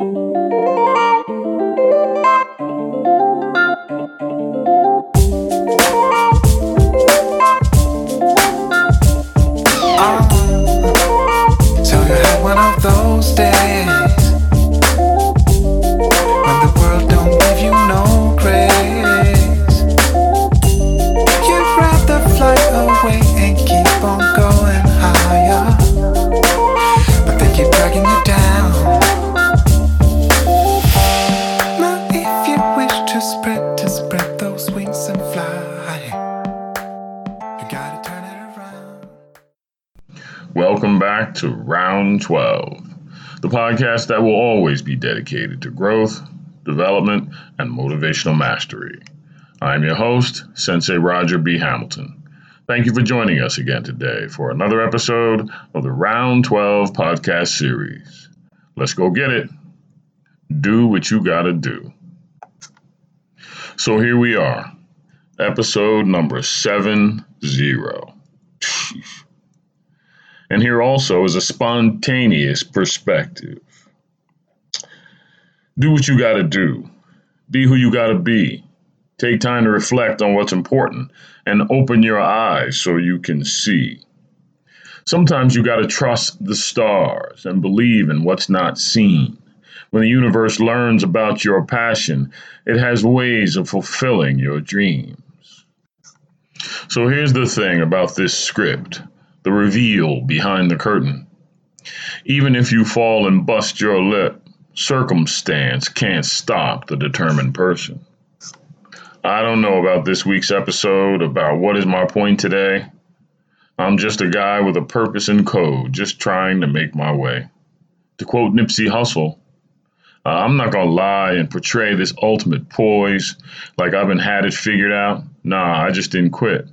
Música to spread, to spread those wings and fly. You gotta turn it around. Welcome back to Round 12, the podcast that will always be dedicated to growth, development, and motivational mastery. I'm your host, Sensei Roger B. Hamilton. Thank you for joining us again today for another episode of the Round 12 podcast series. Let's go get it. Do what you gotta do. So here we are, episode number 70. And here also is a spontaneous perspective. Do what you got to do, be who you got to be. Take time to reflect on what's important and open your eyes so you can see. Sometimes you got to trust the stars and believe in what's not seen. When the universe learns about your passion, it has ways of fulfilling your dreams. So here's the thing about this script the reveal behind the curtain. Even if you fall and bust your lip, circumstance can't stop the determined person. I don't know about this week's episode, about what is my point today. I'm just a guy with a purpose and code, just trying to make my way. To quote Nipsey Hussle, uh, I'm not gonna lie and portray this ultimate poise like I've been had it figured out. Nah, I just didn't quit.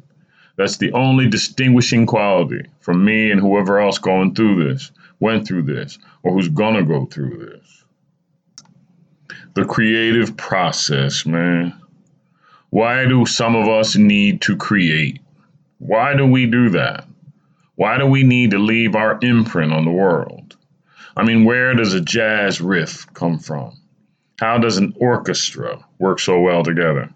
That's the only distinguishing quality from me and whoever else going through this, went through this, or who's gonna go through this. The creative process, man. Why do some of us need to create? Why do we do that? Why do we need to leave our imprint on the world? I mean, where does a jazz riff come from? How does an orchestra work so well together?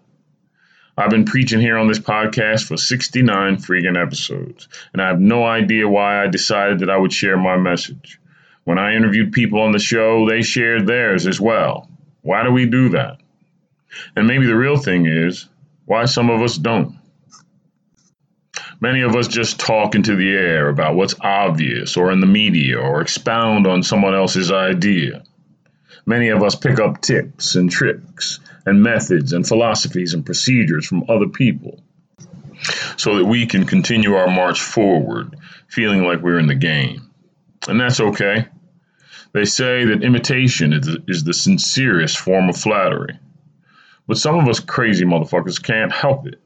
I've been preaching here on this podcast for 69 freaking episodes, and I have no idea why I decided that I would share my message. When I interviewed people on the show, they shared theirs as well. Why do we do that? And maybe the real thing is why some of us don't. Many of us just talk into the air about what's obvious or in the media or expound on someone else's idea. Many of us pick up tips and tricks and methods and philosophies and procedures from other people so that we can continue our march forward feeling like we're in the game. And that's okay. They say that imitation is the, sincerest form of flattery. But some of us crazy motherfuckers can't help it.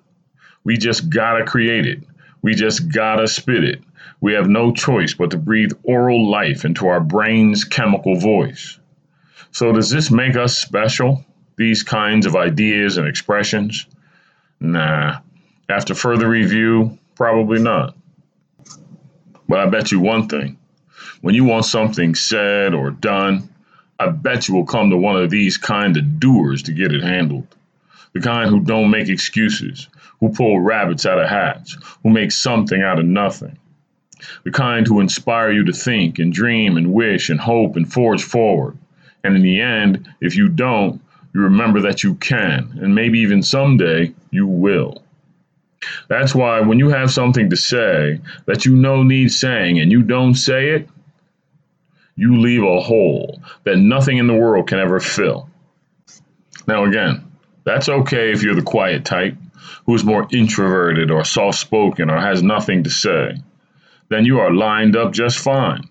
We just gotta create it. We just gotta spit it. We have no choice but to breathe oral life into our brain's chemical voice. So, does this make us special? these kinds of ideas and expressions? Nah. After further review, probably not. But I bet you one thing when you want something said or done, I bet you will come to one of these kind of doers to get it handled. The kind who don't make excuses, who pull rabbits out of hats, who make something out of nothing. The kind who inspire you to think and dream and wish and hope and forge forward. And in the end, if you don't, you remember that you can, and maybe even someday you will. That's why when you have something to say that you know needs saying and you don't say it, you leave a hole that nothing in the world can ever fill. Now, again, that's okay if you're the quiet type who is more introverted or soft spoken or has nothing to say. Then you are lined up just fine.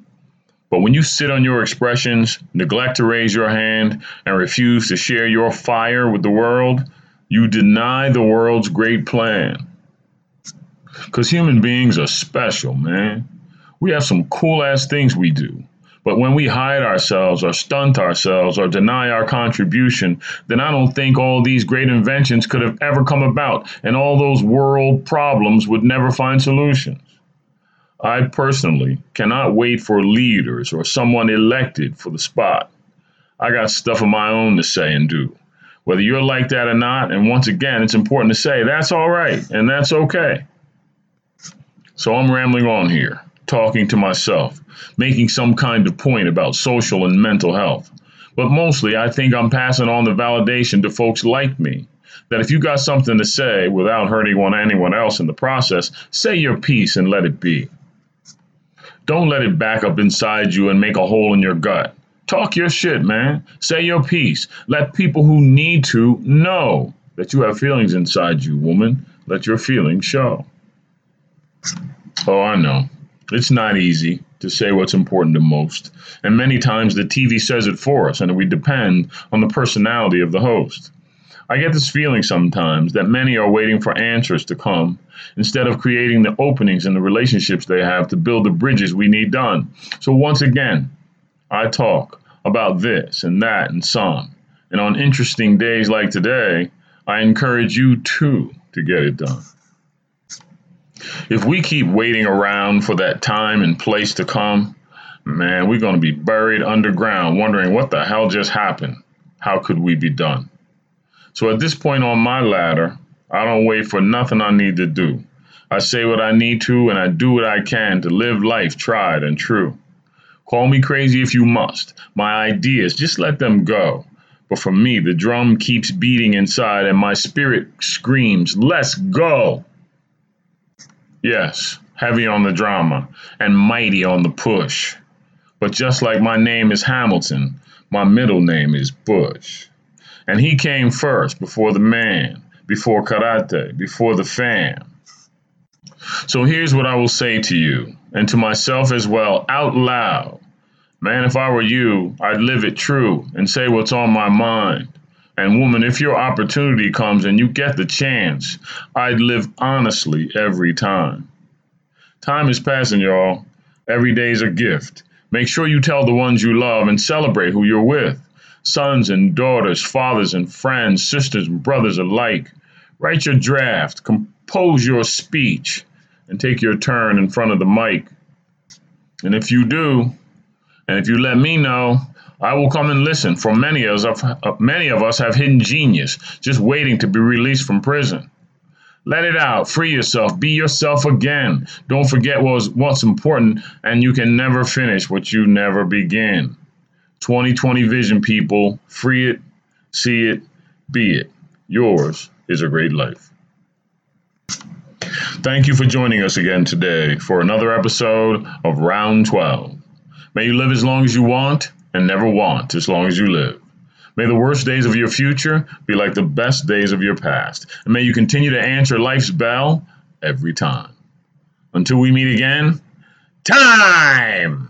But when you sit on your expressions, neglect to raise your hand, and refuse to share your fire with the world, you deny the world's great plan. Because human beings are special, man. We have some cool ass things we do. But when we hide ourselves or stunt ourselves or deny our contribution, then I don't think all these great inventions could have ever come about and all those world problems would never find solutions. I personally cannot wait for leaders or someone elected for the spot. I got stuff of my own to say and do. Whether you're like that or not, and once again, it's important to say that's all right and that's okay. So I'm rambling on here, talking to myself, making some kind of point about social and mental health. But mostly, I think I'm passing on the validation to folks like me that if you got something to say without hurting one anyone else in the process, say your piece and let it be. Don't let it back up inside you and make a hole in your gut. Talk your shit, man. Say your piece. Let people who need to know that you have feelings inside you, woman. Let your feelings show. Oh, I know. It's not easy to say what's important to most. And many times the TV says it for us, and we depend on the personality of the host. I get this feeling sometimes that many are waiting for answers to come instead of creating the openings in the relationships they have to build the bridges we need done. So, once again, I talk about this and that and some. And on interesting days like today, I encourage you too to get it done. If we keep waiting around for that time and place to come, man, we're going to be buried underground wondering what the hell just happened. How could we be done? So at this point on my ladder, I don't wait for nothing I need to do. I say what I need to and I do what I can to live life tried and true. Call me crazy if you must. My ideas, just let them go. But for me, the drum keeps beating inside and my spirit screams, Let's go! Yes, heavy on the drama and mighty on the push. But just like my name is Hamilton, my middle name is Bush. And he came first before the man, before karate, before the fam. So here's what I will say to you, and to myself as well, out loud. Man, if I were you, I'd live it true and say what's on my mind. And woman, if your opportunity comes and you get the chance, I'd live honestly every time. Time is passing, y'all. Every day's a gift. Make sure you tell the ones you love and celebrate who you're with sons and daughters, fathers and friends, sisters and brothers alike. Write your draft, compose your speech, and take your turn in front of the mic. And if you do, and if you let me know, I will come and listen. For many of us, many of us have hidden genius, just waiting to be released from prison. Let it out. Free yourself. Be yourself again. Don't forget what's, what's important, and you can never finish what you never begin. 2020 vision, people. Free it, see it, be it. Yours is a great life. Thank you for joining us again today for another episode of Round 12. May you live as long as you want and never want as long as you live. May the worst days of your future be like the best days of your past. And may you continue to answer life's bell every time. Until we meet again, time!